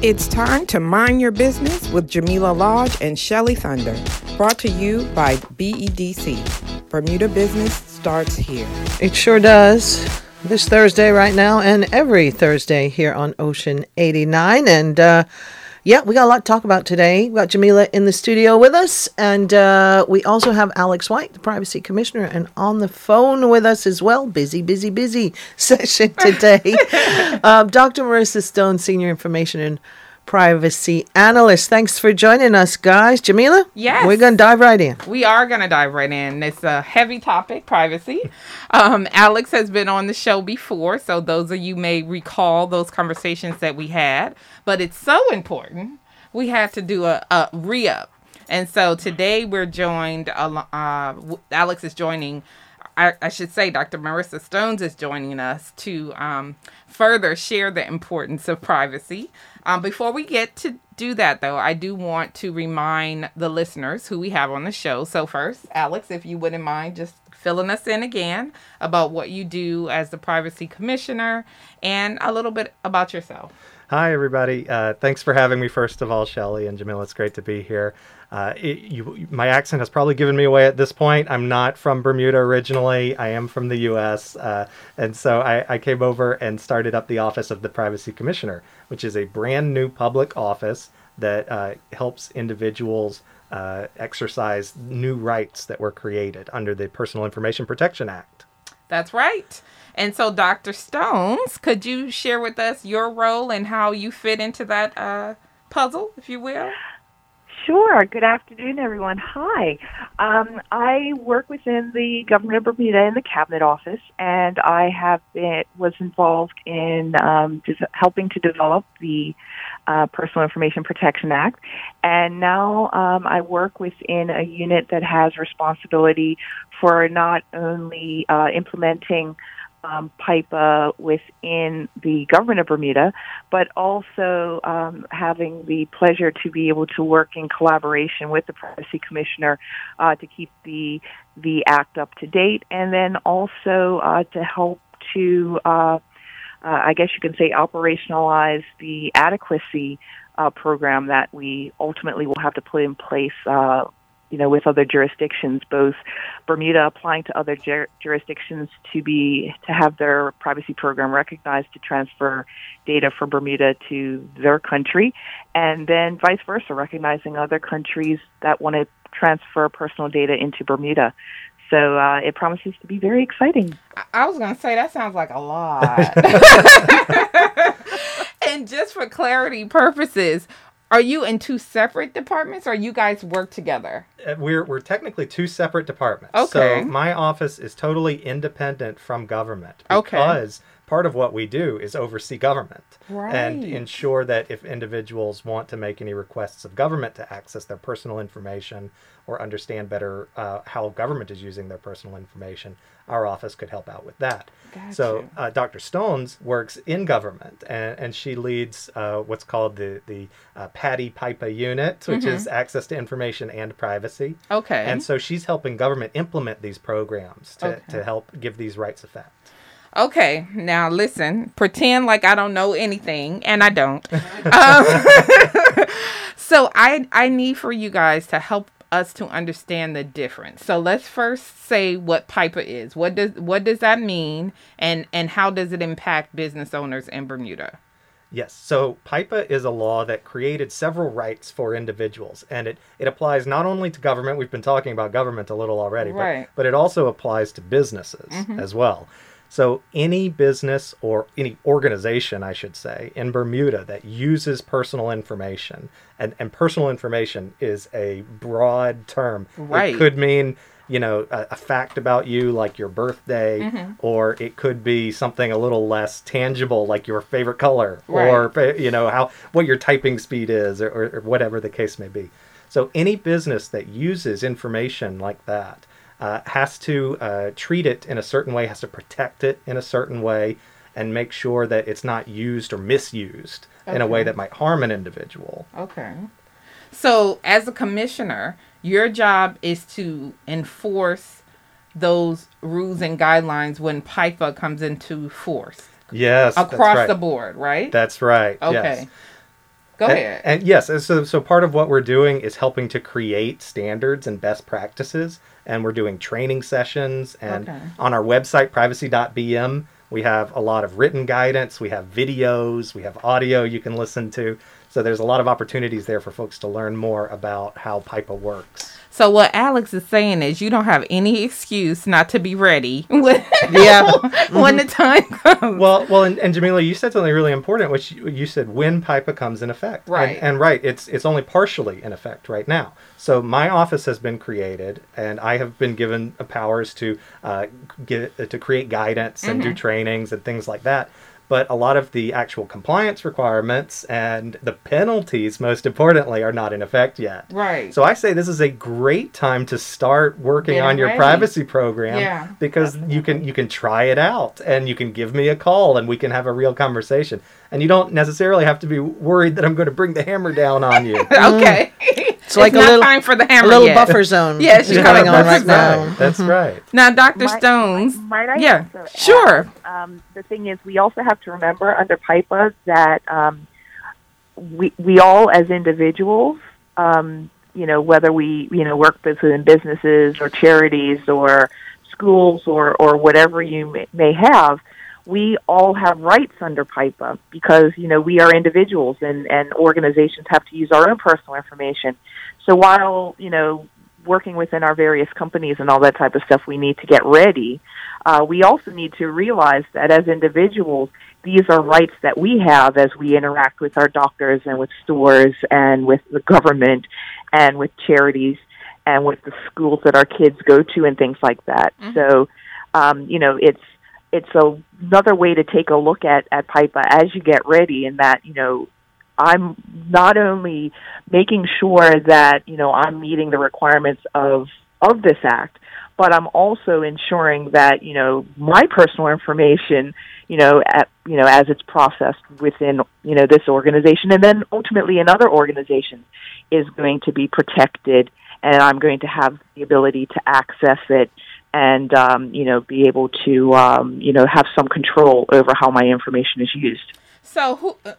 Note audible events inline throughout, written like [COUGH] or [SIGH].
It's time to mind your business with Jamillah Lodge and Shelly Thunder. Brought to you by BEDC. Bermuda Business starts here. It sure does. This Thursday, right now, and every Thursday here on Ocean 89. And uh, yeah, we got a lot to talk about today. We got Jamillah in the studio with us, and uh, we also have Alex White, the Privacy Commissioner, and on the phone with us as well. Busy, busy, busy [LAUGHS] session today. [LAUGHS] uh, Dr. Marisa Stone, Senior Information and Privacy Analyst. Thanks for joining us, guys. Jamillah? Yes. We're going to dive right in. We are going to dive right in. It's a heavy topic, privacy. Um, Alex has been on the show before, so those of you may recall those conversations that we had. But it's so important, we had to do a, a re up. And so today we're joined, uh, Alex is joining. I, I, should say, Dr. Marisa Stones is joining us to um, further share the importance of privacy. Um, before we get to do that, though, I do want to remind the listeners who we have on the show. So, first, Alex, if you wouldn't mind just filling us in again about what you do as the Privacy Commissioner and a little bit about yourself. Hi, everybody. Uh, thanks for having me, first of all, Shelly and Jamillah. It's great to be here. Uh, it, you, my accent has probably given me away at this point. I'm not from Bermuda originally. I am from the U.S. Uh, and so I, I, came over and started up the office of the Privacy Commissioner, which is a brand new public office that uh, helps individuals uh, exercise new rights that were created under the Personal Information Protection Act. That's right. And so, Dr. Stones, could you share with us your role and how you fit into that uh, puzzle, if you will? Sure. Good afternoon, everyone. Hi. Um, I work within the government of Bermuda in the cabinet office, and I have been was involved in um, helping to develop the uh, Personal Information Protection Act, and now um, I work within a unit that has responsibility for not only uh, implementing um, PIPA within the government of Bermuda, but also um, having the pleasure to be able to work in collaboration with the Privacy Commissioner uh, to keep the the act up to date, and then also uh, to help to, uh, uh I guess you can say, operationalize the adequacy uh, program that we ultimately will have to put in place uh, you know, with other jurisdictions, both Bermuda applying to other jur- jurisdictions to be to have their privacy program recognized to transfer data from Bermuda to their country, and then vice versa, recognizing other countries that want to transfer personal data into Bermuda. So uh, it promises to be very exciting. I was going to say that sounds like a lot. [LAUGHS] [LAUGHS] and just for clarity purposes, are you in two separate departments or you guys work together? Uh, we're, we're technically two separate departments. Okay. So my office is totally independent from government because okay. Part of what we do is oversee government right. and ensure that if individuals want to make any requests of government to access their personal information or understand better uh, how government is using their personal information, our office could help out with that. Gotcha. So uh, Dr. Stones works in government, and, and she leads uh, what's called the the uh, PATI PIPA unit, which mm-hmm. is access to information and privacy. Okay. And so she's helping government implement these programs to, okay. to help give these rights effect. Okay, now listen, pretend like I don't know anything, and I don't. [LAUGHS] um, [LAUGHS] so I I need for you guys to help us to understand the difference. So let's first say what PIPA is. What does what does that mean and and how does it impact business owners in Bermuda? Yes. So PIPA is a law that created several rights for individuals, and it, it applies not only to government, we've been talking about government a little already, right. but, but it also applies to businesses mm-hmm. as well. So, any business or any organization, I should say, in Bermuda that uses personal information, and, and personal information is a broad term. Right. It could mean, you know, a, a fact about you, like your birthday, mm-hmm. or it could be something a little less tangible, like your favorite color, right. or, you know, how what your typing speed is, or, or whatever the case may be. So, any business that uses information like that uh, has to uh, treat it in a certain way, has to protect it in a certain way, and make sure that it's not used or misused okay. in a way that might harm an individual. Okay. So, as a commissioner, your job is to enforce those rules and guidelines when PIPA comes into force. Yes. Across right. the board, right? That's right. Okay. Yes. Go And- ahead. And, yes, so so part of what we're doing is helping to create standards and best practices, and we're doing training sessions. And Okay. on our website, privacy.bm, we have a lot of written guidance. We have videos. We have audio you can listen to. So there's a lot of opportunities there for folks to learn more about how PIPA works. So what Alex is saying is you don't have any excuse not to be ready [LAUGHS] when, Yeah. [LAUGHS] when the time comes. Well, well, and, and Jamillah, you said something really important, which you, you said when PIPA comes in effect. Right. And, right, it's it's only partially in effect right now. So my office has been created, and I have been given uh, powers to uh, get uh, to create guidance and Mm-hmm. do trainings and things like that. But a lot of the actual compliance requirements and the penalties, most importantly, are not in effect yet. Right. So I say this is a great time to start working Getting on your ready. privacy program Yeah, because you can you can try it out and you can give me a call and we can have a real conversation. And you don't necessarily have to be worried that I'm going to bring the hammer down on you. [LAUGHS] okay. It's like a not little time for the hammer. a little yet. buffer zone. [LAUGHS] Yeah, she's is got going on buffer right now. right. That's right. Now, Dr. Might- Stones. Might I yeah, also add, sure. um, the thing is, we also have to remember under PIPA that um, we we all as individuals, um, you know, whether we you know work within businesses or charities or schools or or whatever you may, may have, we all have rights under PIPA because you know we are individuals and and organizations have to use our own personal information. So while you know working within our various companies and all that type of stuff, we need to get ready. Uh, we also need to realize that as individuals, these are rights that we have as we interact with our doctors and with stores and with the government and with charities and with the schools that our kids go to and things like that. So, um, you know, it's it's a, another way to take a look at at PIPA as you get ready, in that you know I'm not only making sure that you know I'm meeting the requirements of of this act, but I'm also ensuring that you know my personal information, you know, at, you know as it's processed within you know this organization, and then ultimately in other organizations, is going to be protected, and I'm going to have the ability to access it. And um, you know, be able to um, you know have some control over how my information is used. So who uh,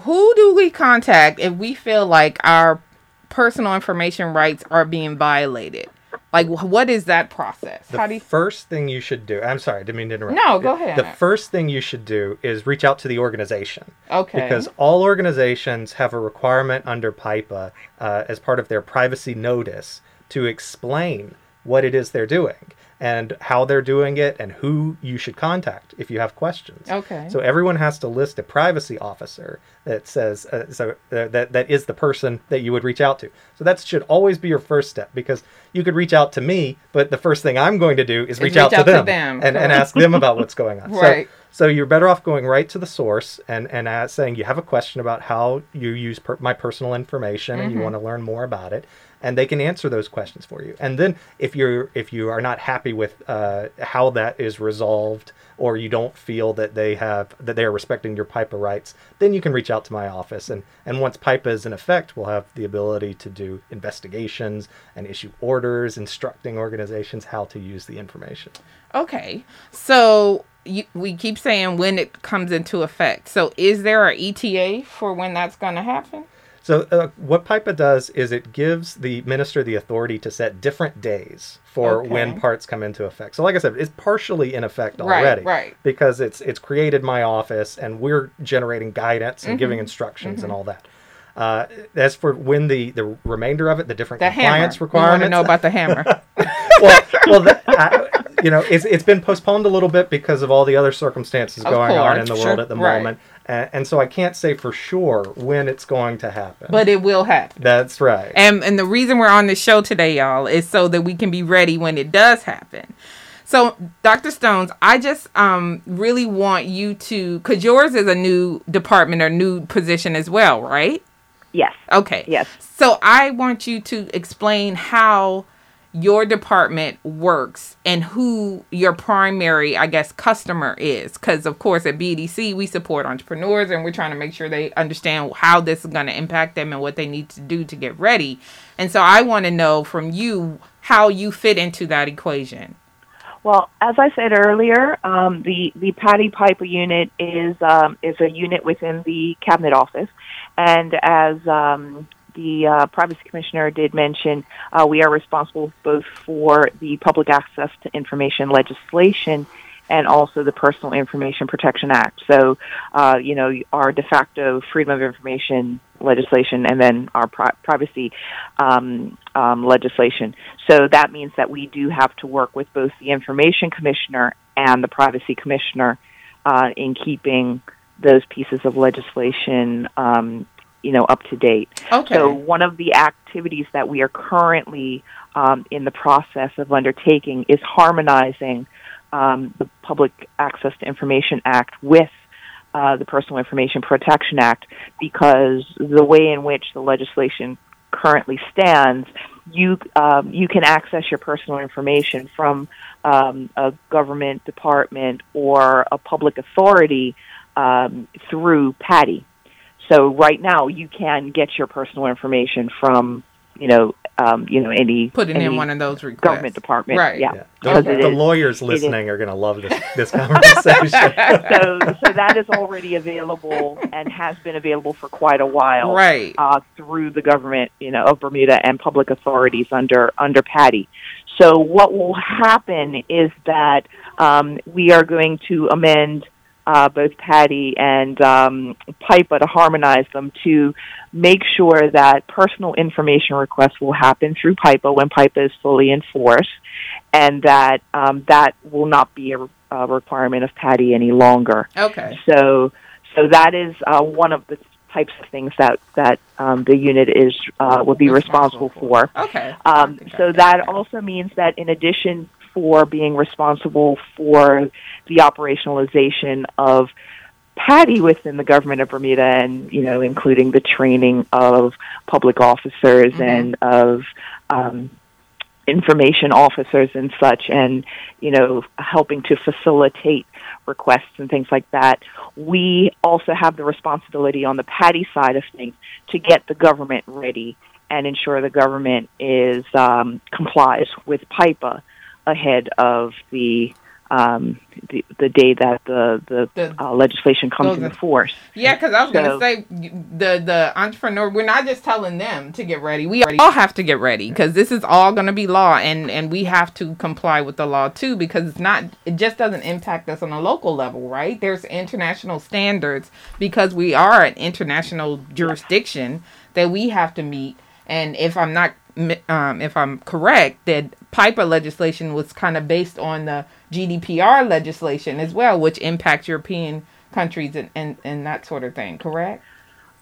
who do we contact if we feel like our personal information rights are being violated? Like what is that process? The How do you first thing you should do, I'm sorry, I didn't mean to interrupt. No, go ahead. The first thing you should do is reach out to the organization. Okay. Because all organizations have a requirement under PIPA uh, as part of their privacy notice to explain what it is they're doing and how they're doing it and who you should contact if you have questions. Okay. So everyone has to list a privacy officer that says uh, so uh, that that is the person that you would reach out to. So that should always be your first step because you could reach out to me, but the first thing I'm going to do is reach, reach out, out to to them, them, and, and ask them about what's going [LAUGHS] on. Right. so you're better off going right to the source and and saying you have a question about how you use per- my personal information and you want to learn more about it, and they can answer those questions for you. And then if you're if you are not happy with uh, how that is resolved or you don't feel that they have that they are respecting your PIPA rights, then you can reach out to my office. And and once PIPA is in effect, we'll have the ability to do investigations and issue orders instructing organizations how to use the information. Okay. So you, we keep saying when it comes into effect. So is there a ETA for when that's going to happen? So uh, what PIPA does is it gives the minister the authority to set different days for Okay. when parts come into effect. So like I said, it's partially in effect already, right. right. Because it's it's created my office and we're generating guidance and Mm-hmm. giving instructions and all that. Uh, as for when the the remainder of it, the different The hammer. compliance We want to know about the hammer. [LAUGHS] well, well, that, I, you know, it's it's been postponed a little bit because of all the other circumstances Of going on in the sure, world at the right. moment, and, and so I can't say for sure when it's going to happen. but it will happen. that's right. And and the reason we're on this show today, y'all, is so that we can be ready when it does happen. So, Dr. Stones, I just um really want you to cuz yours is a new department or new position as well, right? Yes. Okay. Yes. So, I want you to explain how your department works and who your primary, I guess, customer is. Because, of course, at BEDC, we support entrepreneurs and we're trying to make sure they understand how this is going to impact them and what they need to do to get ready. And so, I want to know from you how you fit into that equation. Well, as I said earlier, um, the the PATI PIPA unit is um, is a unit within the cabinet office, and as um, the uh, privacy commissioner did mention, uh, we are responsible both for the public access to information legislation and also the Personal Information Protection Act. So, uh, you know, our de facto freedom of information legislation and then our pri- privacy um, um, legislation. So that means that we do have to work with both the Information Commissioner and the Privacy Commissioner uh, in keeping those pieces of legislation, um, you know, up to date. Okay. So one of the activities that we are currently um, in the process of undertaking is harmonizing um, the Public Access to Information Act with uh, the Personal Information Protection Act because the way in which the legislation currently stands, you um, you can access your personal information from um, a government department or a public authority um, through PATI. So right now, you can get your personal information from you know um, you know any Putting any in one of those requests. government department. Right. Yeah. Yeah. Because The, the is- lawyers listening are going to love this, this [LAUGHS] conversation. so, so that is already available and has been available for quite a while Right. uh, through the government, you know, of Bermuda and public authorities under under PATI. So what will happen is that um, we are going to amend uh, both PATI and um, PIPA to harmonize them to make sure that personal information requests will happen through PIPA when PIPA is fully enforced, and that um, that will not be a, a requirement of PATI any longer. Okay. So, so that is uh, one of the types of things that that um, the unit is uh, will be responsible, for. Okay. Um, so that also means that in addition for being responsible for the operationalization of PATI within the government of Bermuda, and you know, including the training of public officers Mhm. and of um, information officers and such, and you know, helping to facilitate requests and things like that. We also have the responsibility on the PATI side of things to get the government ready and ensure the government is um, complies with PIPA ahead of the um, the, the day that the the, The- uh, legislation comes into force. Yeah, because I was So- gonna say the the entrepreneur. We're not just telling them to get ready. We all have to get ready because this is all gonna be law, and and we have to comply with the law too because it's not. It just doesn't impact us on a local level, right? There's international standards because we are an international jurisdiction that we have to meet. And if I'm not, um, if I'm correct, that PIPA legislation was kind of based on the GDPR legislation as well, which impacts European countries and, and, and that sort of thing, correct?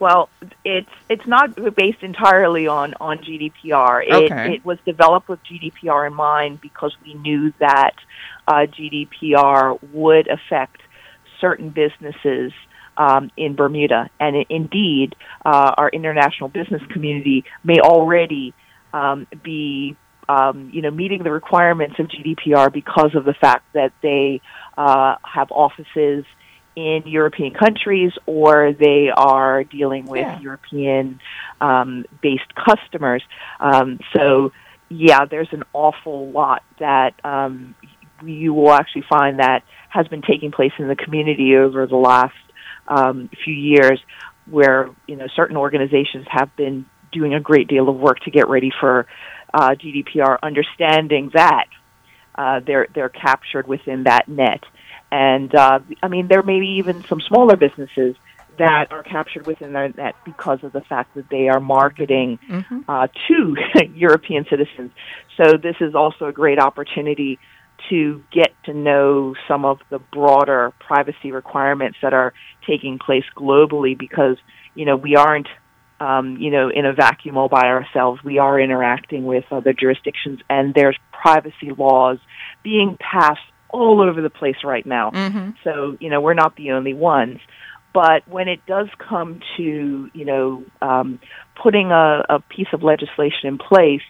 Well, it's it's not based entirely on on GDPR. It, Okay. it was developed with GDPR in mind because we knew that uh, GDPR would affect certain businesses um, in Bermuda, and i indeed, uh, our international business community may already um, be. Um, you know, meeting the requirements of GDPR because of the fact that they uh, have offices in European countries or they are dealing with Yeah. European um, based customers. Um, so, yeah, there's an awful lot that um, you will actually find that has been taking place in the community over the last um, few years where, you know, certain organizations have been doing a great deal of work to get ready for uh, GDPR, understanding that uh, they're they're captured within that net. And uh, I mean, there may be even some smaller businesses that are captured within their net because of the fact that they are marketing Mm-hmm. uh, to [LAUGHS] European citizens. So this is also a great opportunity to get to know some of the broader privacy requirements that are taking place globally because you know we aren't um, you know in a vacuum all by ourselves. We are interacting with other jurisdictions, and there's privacy laws being passed all over the place right now. Mm-hmm. So, you know, we're not the only ones. But when it does come to, you know, um, putting a, a piece of legislation in place,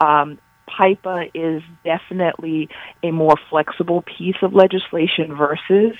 um, PIPA is definitely a more flexible piece of legislation versus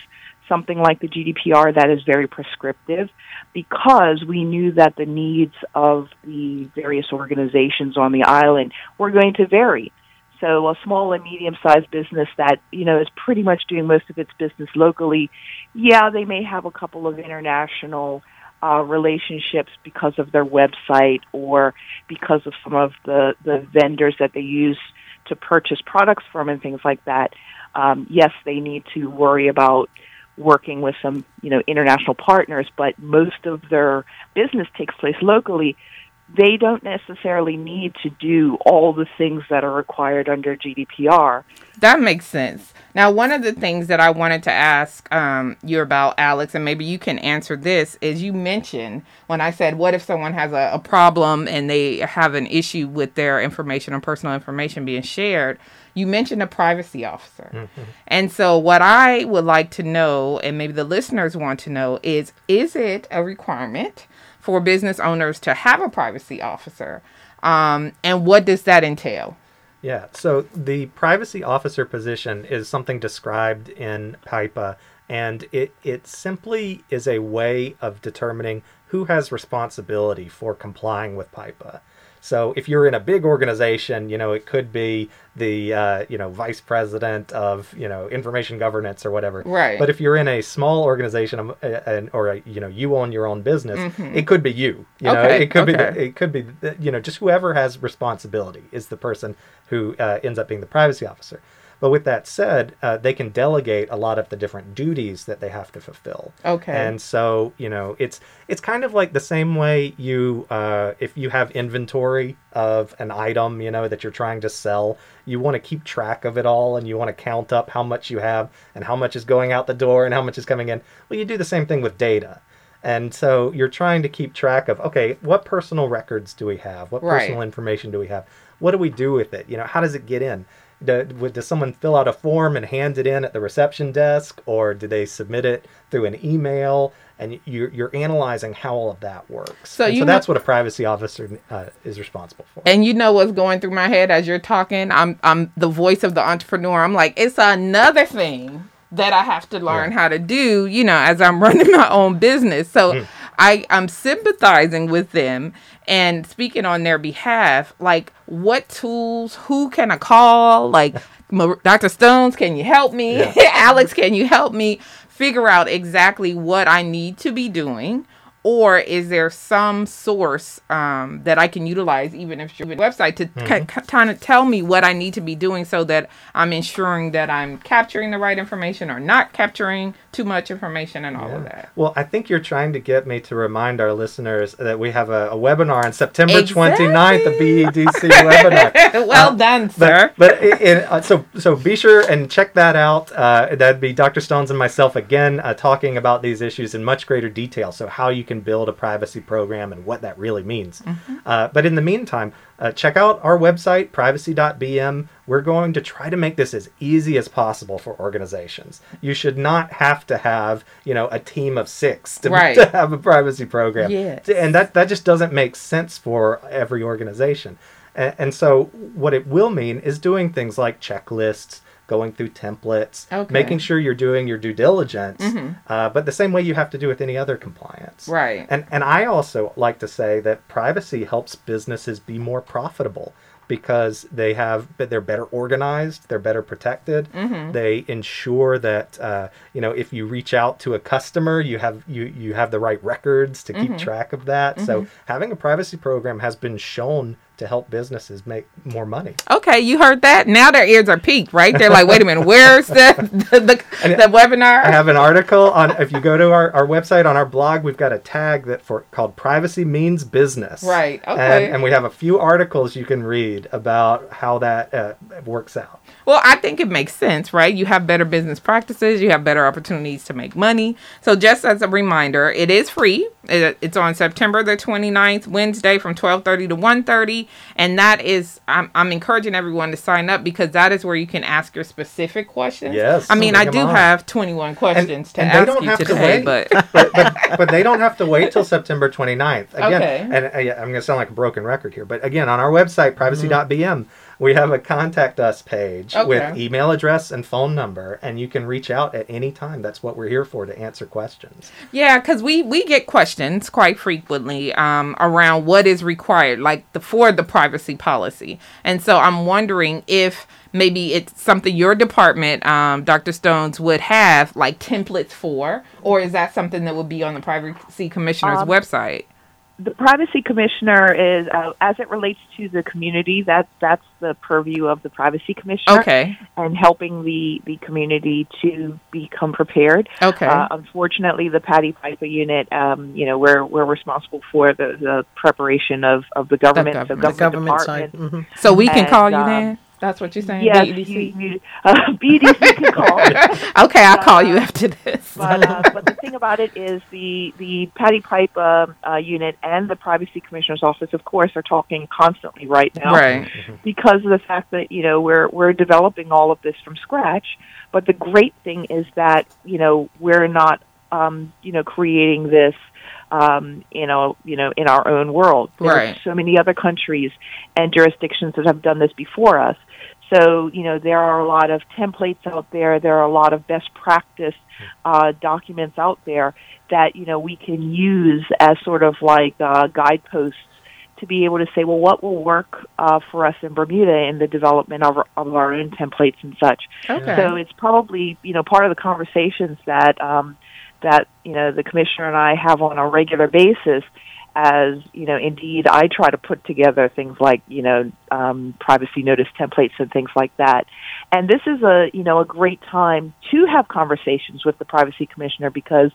something like the GDPR that is very prescriptive because we knew that the needs of the various organizations on the island were going to vary. So a small and medium-sized business that you know is pretty much doing most of its business locally, yeah, they may have a couple of international uh, relationships because of their website or because of some of the the vendors that they use to purchase products from and things like that. Um, yes, they need to worry about working with some you know international partners, but most of their business takes place locally they don't necessarily need to do all the things that are required under GDPR. That makes sense. Now, one of the things that I wanted to ask um, you about, Alex, and maybe you can answer this, is you mentioned when I said, what if someone has a, a problem and they have an issue with their information or personal information being shared? You mentioned a privacy officer. Mm-hmm. And so, what I would like to know, and maybe the listeners want to know, is is it a requirement? for business owners to have a privacy officer. Um, and what does that entail? Yeah, so the privacy officer position is something described in PIPA, and it, it simply is a way of determining who has responsibility for complying with PIPA. So if you're in a big organization, you know, it could be the uh, you know vice president of you know information governance or whatever. Right. But if you're in a small organization um, and or a, you know you own your own business, mm-hmm. it could be you. You know, it could okay. be it could be you know just whoever has responsibility is the person who uh, ends up being the privacy officer. But with that said, uh, they can delegate a lot of the different duties that they have to fulfill. Okay. And so you know, it's it's kind of like the same way you uh, if you have inventory of an item, you know, that you're trying to sell, you want to keep track of it all, and you want to count up how much you have and how much is going out the door and how much is coming in. Well, you do the same thing with data. And so you're trying to keep track of okay, what personal records do we have? What personal information do we have? What do we do with it? You know, how does it get in? Does someone fill out a form and hand it in at the reception desk, or do they submit it through an email? And you're, you're analyzing how all of that works. So, so that's what a privacy officer uh, is responsible for. And you know what's going through my head as you're talking? I'm I'm the voice of the entrepreneur. I'm like, it's another thing that I have to learn yeah. how to do, you know, as I'm [LAUGHS] running my own business. So mm. I, I'm sympathizing with them and speaking on their behalf. Like, what tools, who can I call? Like, Dr. Stones, can you help me? Yeah. [LAUGHS] Alex, can you help me figure out exactly what I need to be doing? Or is there some source um, that I can utilize, even if it's your website, to mm-hmm. kind of tell me what I need to be doing so that I'm ensuring that I'm capturing the right information or not capturing too much information and all yeah. of that? Well, I think you're trying to get me to remind our listeners that we have a, a webinar on September exactly. 29th, the BEDC webinar. well uh, done, sir. But, but it, it, uh, so so be sure and check that out. Uh, that'd be Dr. Stones and myself again uh, talking about these issues in much greater detail. So how you can can build a privacy program and what that really means. Mm-hmm. Uh, but in the meantime, uh, check out our website, privacy.bm. We're going to try to make this as easy as possible for organizations. You should not have to have, you know, a team of six to, [LAUGHS] right. to have a privacy program. Yes. And that, that just doesn't make sense for every organization. And, and so what it will mean is doing things like checklists, going through templates, okay. making sure you're doing your due diligence, mm-hmm. uh, but the same way you have to do with any other compliance. Right. And and I also like to say that privacy helps businesses be more profitable because they have they're better organized, they're better protected. Mm-hmm. They ensure that uh, you know if you reach out to a customer, you have you you have the right records to keep mm-hmm. track of that. So mm-hmm. having a privacy program has been shown to help businesses make more money. Okay, you heard that. Now their ears are peaked, right? They're like, wait a minute, where's the the, the, the webinar? I have an article on if you go to our, our website on our blog, we've got a tag that for called Privacy Means Business. Right. Okay. And, and we have a few articles you can read about how that uh, works out. Well, I think it makes sense, right? You have better business practices, you have better opportunities to make money. So, just as a reminder, it is free. It's on September the 29th, Wednesday from 12:30 to 1:30, and that is I'm, I'm encouraging everyone to sign up because that is where you can ask your specific questions. Yes. I mean, I do on. have 21 questions and, to and ask you today, to but... [LAUGHS] but, but but they don't have to wait till [LAUGHS] September 29th. Again, okay. and uh, I'm going to sound like a broken record here, but again, on our website privacy.bm we have a contact us page Okay. with email address and phone number, and you can reach out at any time. That's what we're here for to answer questions. Yeah, because we we get questions quite frequently um, around what is required, like the for the privacy policy, and so I'm wondering if maybe it's something your department, um, Dr. Stones, would have like templates for, or is that something that would be on the privacy commissioner's Um, website? The privacy commissioner is, uh, as it relates to the community, that that's the purview of the privacy commissioner. Okay, and helping the, the community to become prepared. okay, Uh, unfortunately, the PATI PIPA unit, um, you know, we're, we're responsible for the, the preparation of, of the government, government. so The The government, government side. departments. mhm. so we can and, call you um, then. That's what you're saying. Yes, BEDC? you, you, uh, BEDC can [LAUGHS] call. okay, I'll call you Uh, after this. but uh, but the thing about it is the the PATI Pipe uh, uh, unit and the Privacy Commissioner's office, of course, are talking constantly right now right. because of the fact that you know we're we're developing all of this from scratch. But the great thing is that you know we're not um, you know creating this um, you know you know in our own world. There Right. are so many other countries and jurisdictions that have done this before us. So you know there are a lot of templates out there. There are a lot of best practice uh, documents out there that you know we can use as sort of like uh, guideposts to be able to say, well, what will work uh, for us in Bermuda in the development of our, of our own templates and such. Okay. So it's probably you know part of the conversations that um, that you know the commissioner and I have on a regular basis. As you know, indeed, I try to put together things like you know um, privacy notice templates and things like that. And this is a you know a great time to have conversations with the privacy commissioner because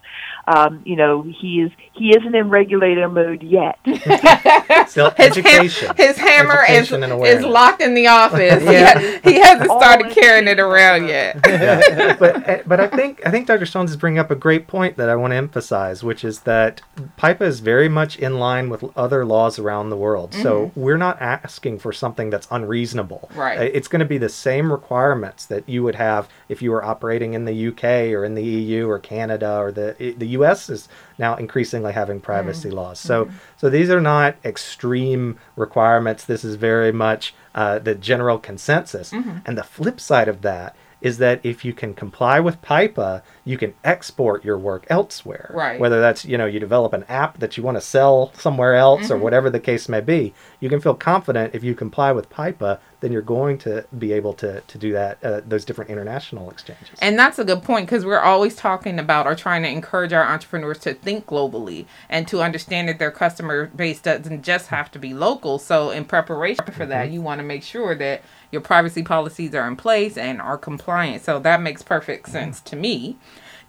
um, you know he is he isn't in regulator mode yet. [LAUGHS] Still, his, ham- education. his hammer Education is, is locked in the office. Yeah. yeah. He hasn't All started in- carrying it around yet. [LAUGHS] yeah. but eh, but I think I think Dr. Stones is bringing up a great point that I want to emphasize, which is that PIPA is very much in line with other laws around the world. So we're not asking for something that's unreasonable. Right. Uh, It's going to be the same requirements that you would have if you were operating in the UK or in the EU or Canada or the the US is now increasingly having privacy laws. So so these are not extreme requirements. This is very much uh, the general consensus. And the flip side of that is that if you can comply with PIPA, you can export your work elsewhere. Right. Whether that's, you know, you develop an app that you want to sell somewhere else or whatever the case may be, you can feel confident if you comply with PIPA, then you're going to be able to, to do that, uh, those different international exchanges. And that's a good point because we're always talking about or trying to encourage our entrepreneurs to think globally and to understand that their customer base doesn't just have to be local. So, in preparation for that, you want to make sure that your privacy policies are in place and are compliant. So, that makes perfect sense to me.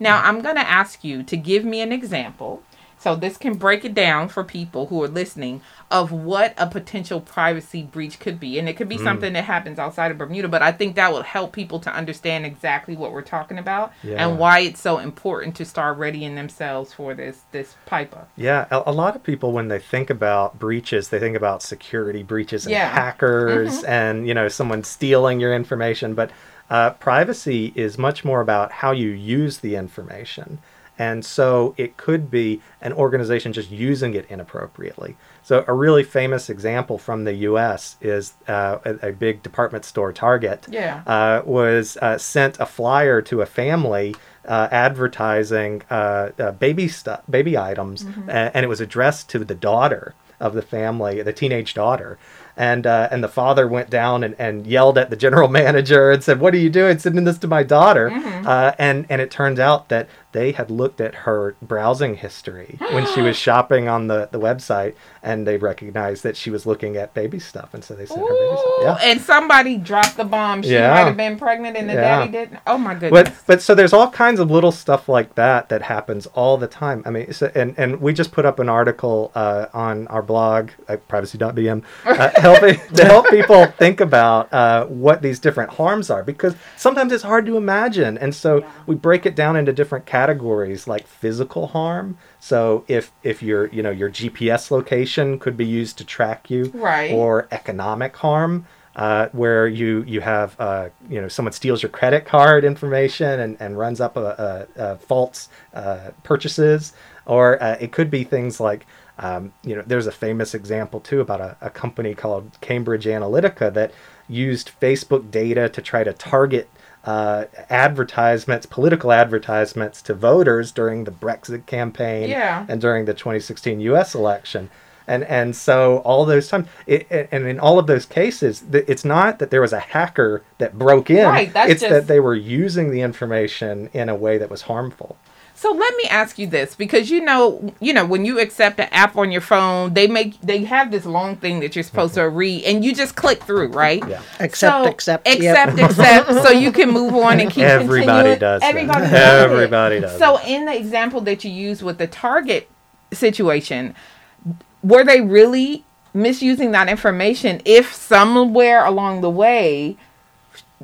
Now, I'm going to ask you to give me an example. So, this can break it down for people who are listening of what a potential privacy breach could be. And it could be something that happens outside of Bermuda, but I think that will help people to understand exactly what we're talking about Yeah. and why it's so important to start readying themselves for this this PIPA. Yeah, a, a lot of people when they think about breaches, they think about security breaches and Yeah. hackers and you know someone stealing your information. But uh, privacy is much more about how you use the information, and so it could be an organization just using it inappropriately. So a really famous example from the U.S. is uh, a, a big department store, Target Yeah. uh, was uh, sent a flyer to a family uh, advertising uh, uh, baby stuff, baby items, a- and it was addressed to the daughter of the family, the teenage daughter. And uh, and the father went down and, and yelled at the general [LAUGHS] manager and said, "What are you doing, sending this to my daughter?" Uh, and and it turned out that they had looked at her browsing history when she was [GASPS] shopping on the, the website, and they recognized that she was looking at baby stuff, and so they sent her baby stuff. Yeah. And somebody dropped the bomb. She Yeah. might have been pregnant and the Yeah. daddy didn't. Oh my goodness. But but so there's all kinds of little stuff like that that happens all the time. I mean, so, and and we just put up an article uh, on our blog at privacy.bm uh, [LAUGHS] helping to help people think about uh, what these different harms are because sometimes it's hard to imagine, and so we break it down into different categories like physical harm. So if if your you know your GPS location could be used to track you, Right. Or economic harm uh, where you you have uh, you know someone steals your credit card information and, and runs up a, a, a false uh, purchases, or uh, it could be things like um, you know there's a famous example too about a, a company called Cambridge Analytica that used Facebook data to try to target uh, advertisements, political advertisements to voters during the Brexit campaign Yeah. and during the 2016 U.S. election. And, and so all those times, it, it- and in all of those cases, th- it's not that there was a hacker that broke in. Right, that's it's just- that they were using the information in a way that was harmful. So let me ask you this because you know, you know, when you accept an app on your phone, they make they have this long thing that you're supposed to read, and you just click through, right? Yeah. Accept, So, accept, yep. accept, accept, so you can move on and keep. Everybody continuing. does that. Everybody does. Everybody does So it. in the example that you use with the Target situation, were they really misusing that information? If somewhere along the way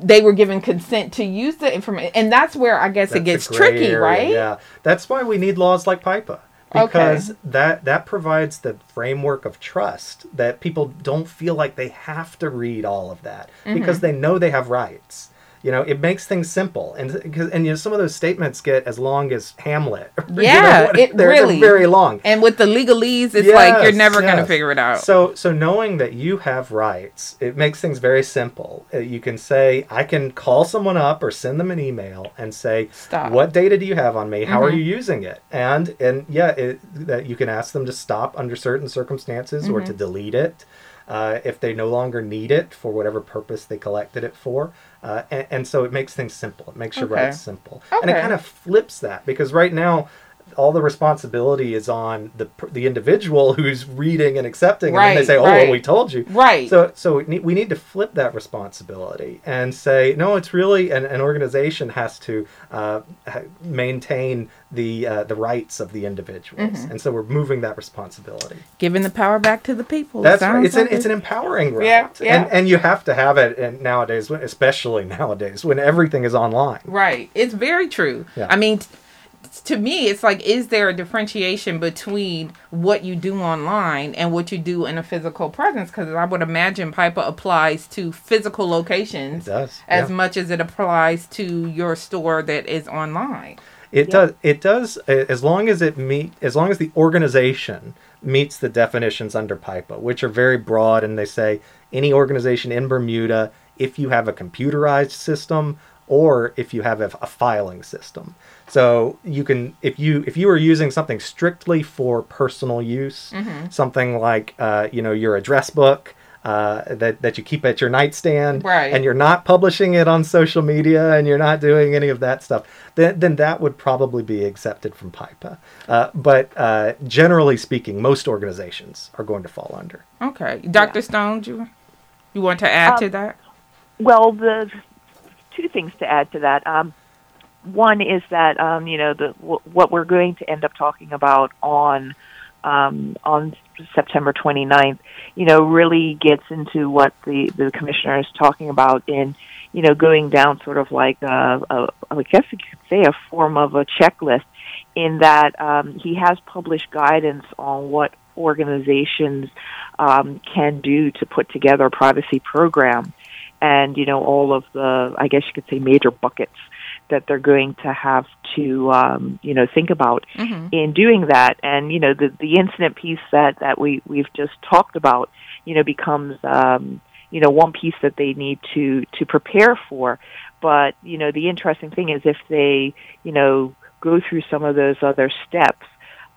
they were given consent to use the information, and that's where I guess it gets tricky, area, right? Yeah, that's why we need laws like PIPA Okay. because that that provides the framework of trust that people don't feel like they have to read all of that Mm-hmm. because they know they have rights. You know, it makes things simple, and because and you know some of those statements get as long as Hamlet. [LAUGHS] You know, Yeah, [LAUGHS] what- it they're, really- they're very long. And with the legalese, it's like you're Yes, never gonna figure it out. So, so knowing that you have rights, it makes things very simple. Uh, You can say, I can call someone up or send them an email and say, Stop. "What data do you have on me? How are Mhm. you using it?" And and yeah, it, that you can ask them to stop under certain circumstances or Mm-hmm. to delete it. Uh, if they no longer need it for whatever purpose they collected it for. Uh, and, and so it makes things simple. It makes your Okay. rights simple. And it kind of flips that because right now, all the responsibility is on the the individual [LAUGHS] who's reading and accepting, and then they say, "Oh, right. well, we told you." Right. So, so we need, we need to flip that responsibility and say, no, it's really an, an organization has to uh, maintain the uh, the rights of the individuals, Mm-hmm. and so we're moving that responsibility. Giving the power back to the people. That's right. It's an it's an empowering right, Yeah, yeah. and and you have to have it. And nowadays, especially nowadays, when everything is online. Right. It's very true. Yeah. I mean, t- to me, it's like, is there a differentiation between what you do online and what you do in a physical presence? Because I would imagine PIPA applies to physical locations does, as yeah. much as it applies to your store that is online. It does. It does as long as it meet as long as the organization meets the definitions under PIPA, which are very broad, and they say any organization in Bermuda, if you have a computerized system or if you have a, a filing system. So you can if you if you are using something strictly for personal use, something like uh, you know your address book. Uh, that, that you keep at your nightstand Right. and you're not publishing it on social media and you're not doing any of that stuff, then, then that would probably be accepted from PIPA. Uh, but uh, generally speaking, most organizations are going to fall under. Okay. Dr. Stone, you, you want to add Um, to that? Well, the two things to add to that. Um, one is that um, you know the w- what we're going to end up talking about on um, on September 29th, you know, really gets into what the the commissioner is talking about in you know going down sort of like a, a I guess you could say a form of a checklist in that um, he has published guidance on what organizations um, can do to put together a privacy program. And you know all of the i guess you could say major buckets that they're going to have to um, you know think about Mhm. in doing that and you know the the incident piece that that we we've just talked about you know becomes um, you know one piece that they need to to prepare for but you know the interesting thing is if they you know go through some of those other steps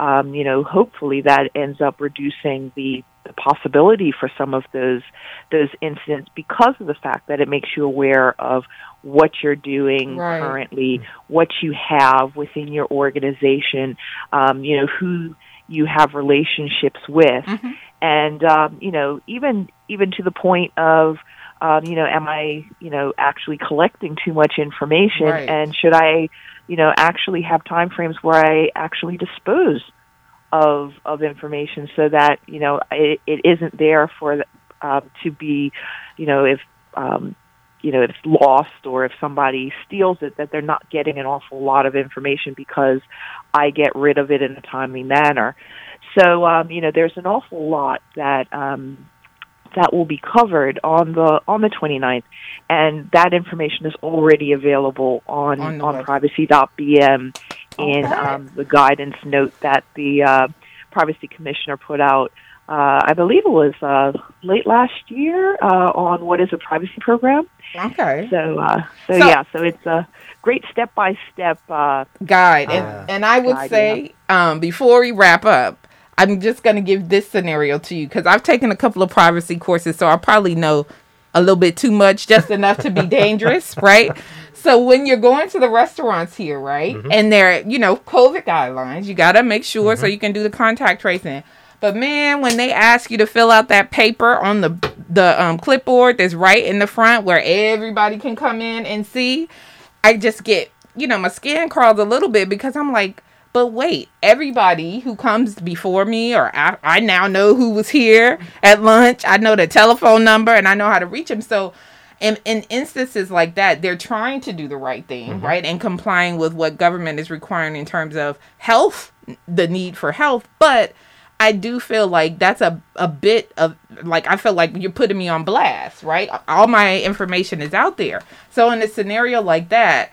um, you know hopefully that ends up reducing the the possibility for some of those those incidents because of the fact that it makes you aware of what you're doing Right. currently, what you have within your organization, um, you know, who you have relationships with, Mhm. and um, you know, even even to the point of um, you know, am I, you know, actually collecting too much information, Right. and should I, you know, actually have time frames where I actually dispose of of information so that you know it, it isn't there for uh, to be, you know, if um, you know, if it's lost or if somebody steals it, that they're not getting an awful lot of information because I get rid of it in a timely manner. So, um, you know, there's an awful lot that um, that will be covered on the on the 29th, and that information is already available on On on, the web- privacy.bm in Okay. um, the guidance note that the uh, privacy commissioner put out uh, I believe it was uh, late last year, uh, on what is a privacy program. Okay. So, uh, so, So- yeah, so it's a great step by step. uh, guide. And, Ah. and I would Guide, say, um, before we wrap up, I'm just going to give this scenario to you because I've taken a couple of privacy courses, so I probably know a little bit too much, just enough to be dangerous, [LAUGHS] right? So when you're going to the restaurants here, right, and they're, you know, COVID guidelines, you got to make sure so you can do the contact tracing. But man, when they ask you to fill out that paper on the the um, clipboard that's right in the front where everybody can come in and see, I just get, you know, my skin crawls a little bit because I'm like, but wait, everybody who comes before me, or I, I now know who was here at lunch. I know the telephone number and I know how to reach them. So, in, in instances like that, they're trying to do the right thing, mm-hmm. right? And complying with what government is requiring in terms of health, the need for health. But I do feel like that's a, a bit of like I feel like you're putting me on blast, right? All my information is out there. So in a scenario like that,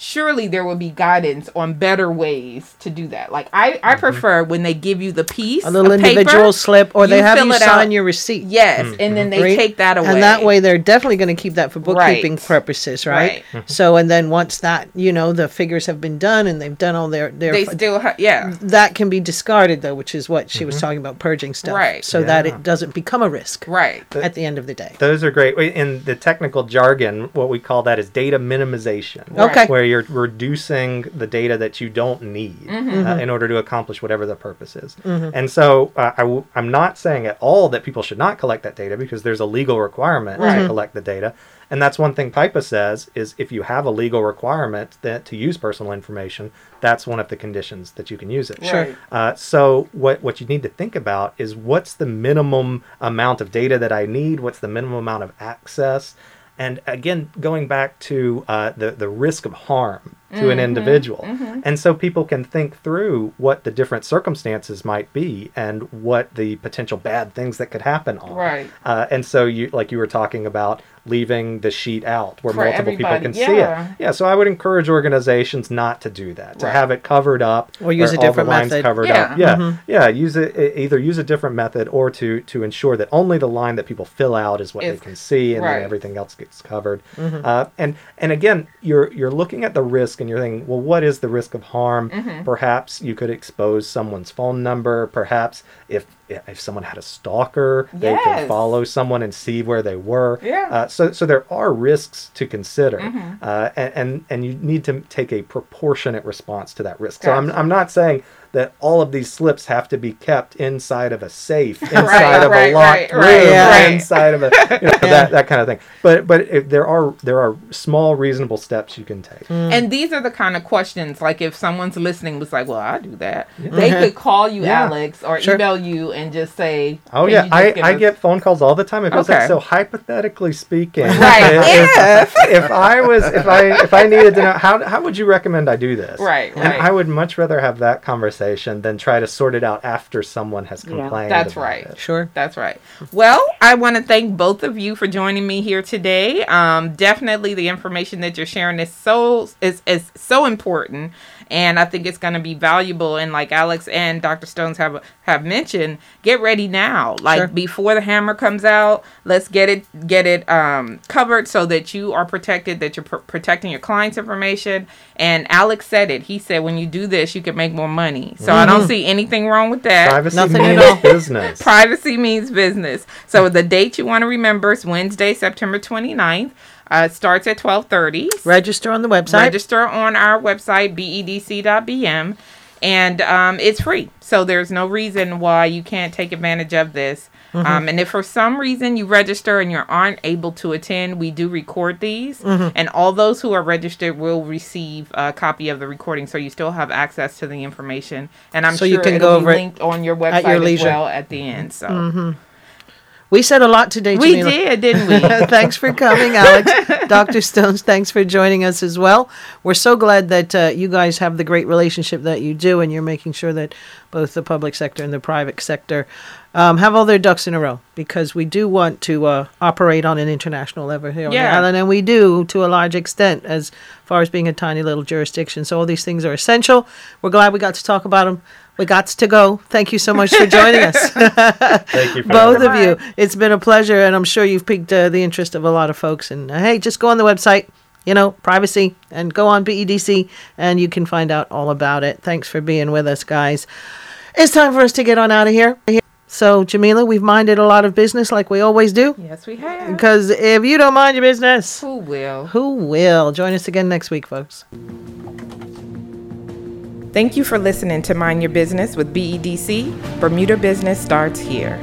surely there will be guidance on better ways to do that. Like I, I mm-hmm. prefer when they give you the piece, A little of paper, individual slip, or they have you sign out. your receipt. Yes, and mm-hmm. then they Right? take that away. And that way, they're definitely going to keep that for bookkeeping Right. purposes, right? Right. Mm-hmm. So, and then once that, you know, the figures have been done and they've done all their their they still ha- yeah. that can be discarded though, which is what she was talking about purging stuff, Right. So that it doesn't become a risk Right. at the end of the day. Those are great. In the technical jargon, what we call that is data minimization. Okay. Where you're reducing the data that you don't need Mm-hmm. uh, in order to accomplish whatever the purpose is. And so uh, I w- I'm not saying at all that people should not collect that data because there's a legal requirement Right. to collect the data. And that's one thing PIPA says is if you have a legal requirement that to use personal information, that's one of the conditions that you can use it. Sure. Uh, so what what you need to think about is what's the minimum amount of data that I need? What's the minimum amount of access? And again, going back to uh, the the risk of harm to an individual, and so people can think through what the different circumstances might be and what the potential bad things that could happen are. Right. Uh, and so you like you were talking about leaving the sheet out where For multiple people everybody, can see it. Yeah. So I would encourage organizations not to do that. To Right. have it covered up Or use where a all the different lines method. covered Yeah. up. Yeah. Yeah. Use it either use a different method or to to ensure that only the line that people fill out is what Is- they can see and right. then everything else gets covered. Uh, and and again, you're you're looking at the risk and you're thinking, well, what is the risk of harm? Mm-hmm. Perhaps you could expose someone's phone number. Perhaps if if someone had a stalker, they could follow someone and see where they were. Yeah. Mm-hmm. Uh, so so there are risks to consider, uh, and, and and you need to take a proportionate response to that risk. So I'm I'm not saying that all of these slips have to be kept inside of a safe, [LAUGHS] inside of right, a locked right, room, right, Yeah. inside of a you know, [LAUGHS] that that kind of thing. But but if there are there are small reasonable steps you can take. Mm. And these are the kind of questions like if someone's listening was like, Well, I do that. They mm-hmm. could call you Yeah. Alex or Sure. email you and just say Oh yeah, I, I us-" get phone calls all the time. It feels Okay. like so hypothetically speaking. [LAUGHS] Right, If, if I was if I if I needed to know how how would you recommend I do this? Right, And right. I would much rather have that conversation than try to sort it out after someone has Yeah. complained. That's about right. it. Sure. That's right. Well, I want to thank both of you for joining me here today. Um, definitely, the information that you're sharing is so is is so important, and I think it's going to be valuable. And like Alex and Dr. Stones have have mentioned, get ready now. Like Sure. before the hammer comes out, let's get it get it um, covered so that you are protected, that you're pr- protecting your client's information. And Alex said it. He said, when you do this, you can make more money. So I don't see anything wrong with that. Privacy Nothing at all. business. [LAUGHS] Privacy means business. So the date you want to remember is Wednesday, September 29th. Uh, it starts at 1230. Register on the website. Register on our website, bedc.bm. And um, it's free. So there's no reason why you can't take advantage of this. Mm-hmm. Um, and if for some reason you register and you aren't able to attend, we do record these. Mm-hmm. And all those who are registered will receive a copy of the recording. So you still have access to the information. And I'm So sure you can go be over linked on your website at your as well at the end. So. We said a lot today. We did, didn't we? [LAUGHS] thanks for coming, Alex. [LAUGHS] Dr. Stones, thanks for joining us as well. We're so glad that uh, you guys have the great relationship that you do, and you're making sure that both the public sector and the private sector um, have all their ducks in a row because we do want to uh, operate on an international level here on the island, and we do to a large extent as far as being a tiny little jurisdiction. So all these things are essential. We're glad we got to talk about them. We got to go. Thank you so much for joining us. [LAUGHS] Thank you for [LAUGHS] Both of you. It's been a pleasure, and I'm sure you've piqued uh, the interest of a lot of folks. And uh, hey, just go on the website, you know, privacy, and go on BEDC, and you can find out all about it. Thanks for being with us, guys. It's time for us to get on out of here. So, Jamillah, we've minded a lot of business like we always do. Yes, we have. Because if you don't mind your business, Who will? who will? Join us again next week, folks. Thank you for listening to Mind Your Business with BEDC. Bermuda Business starts here.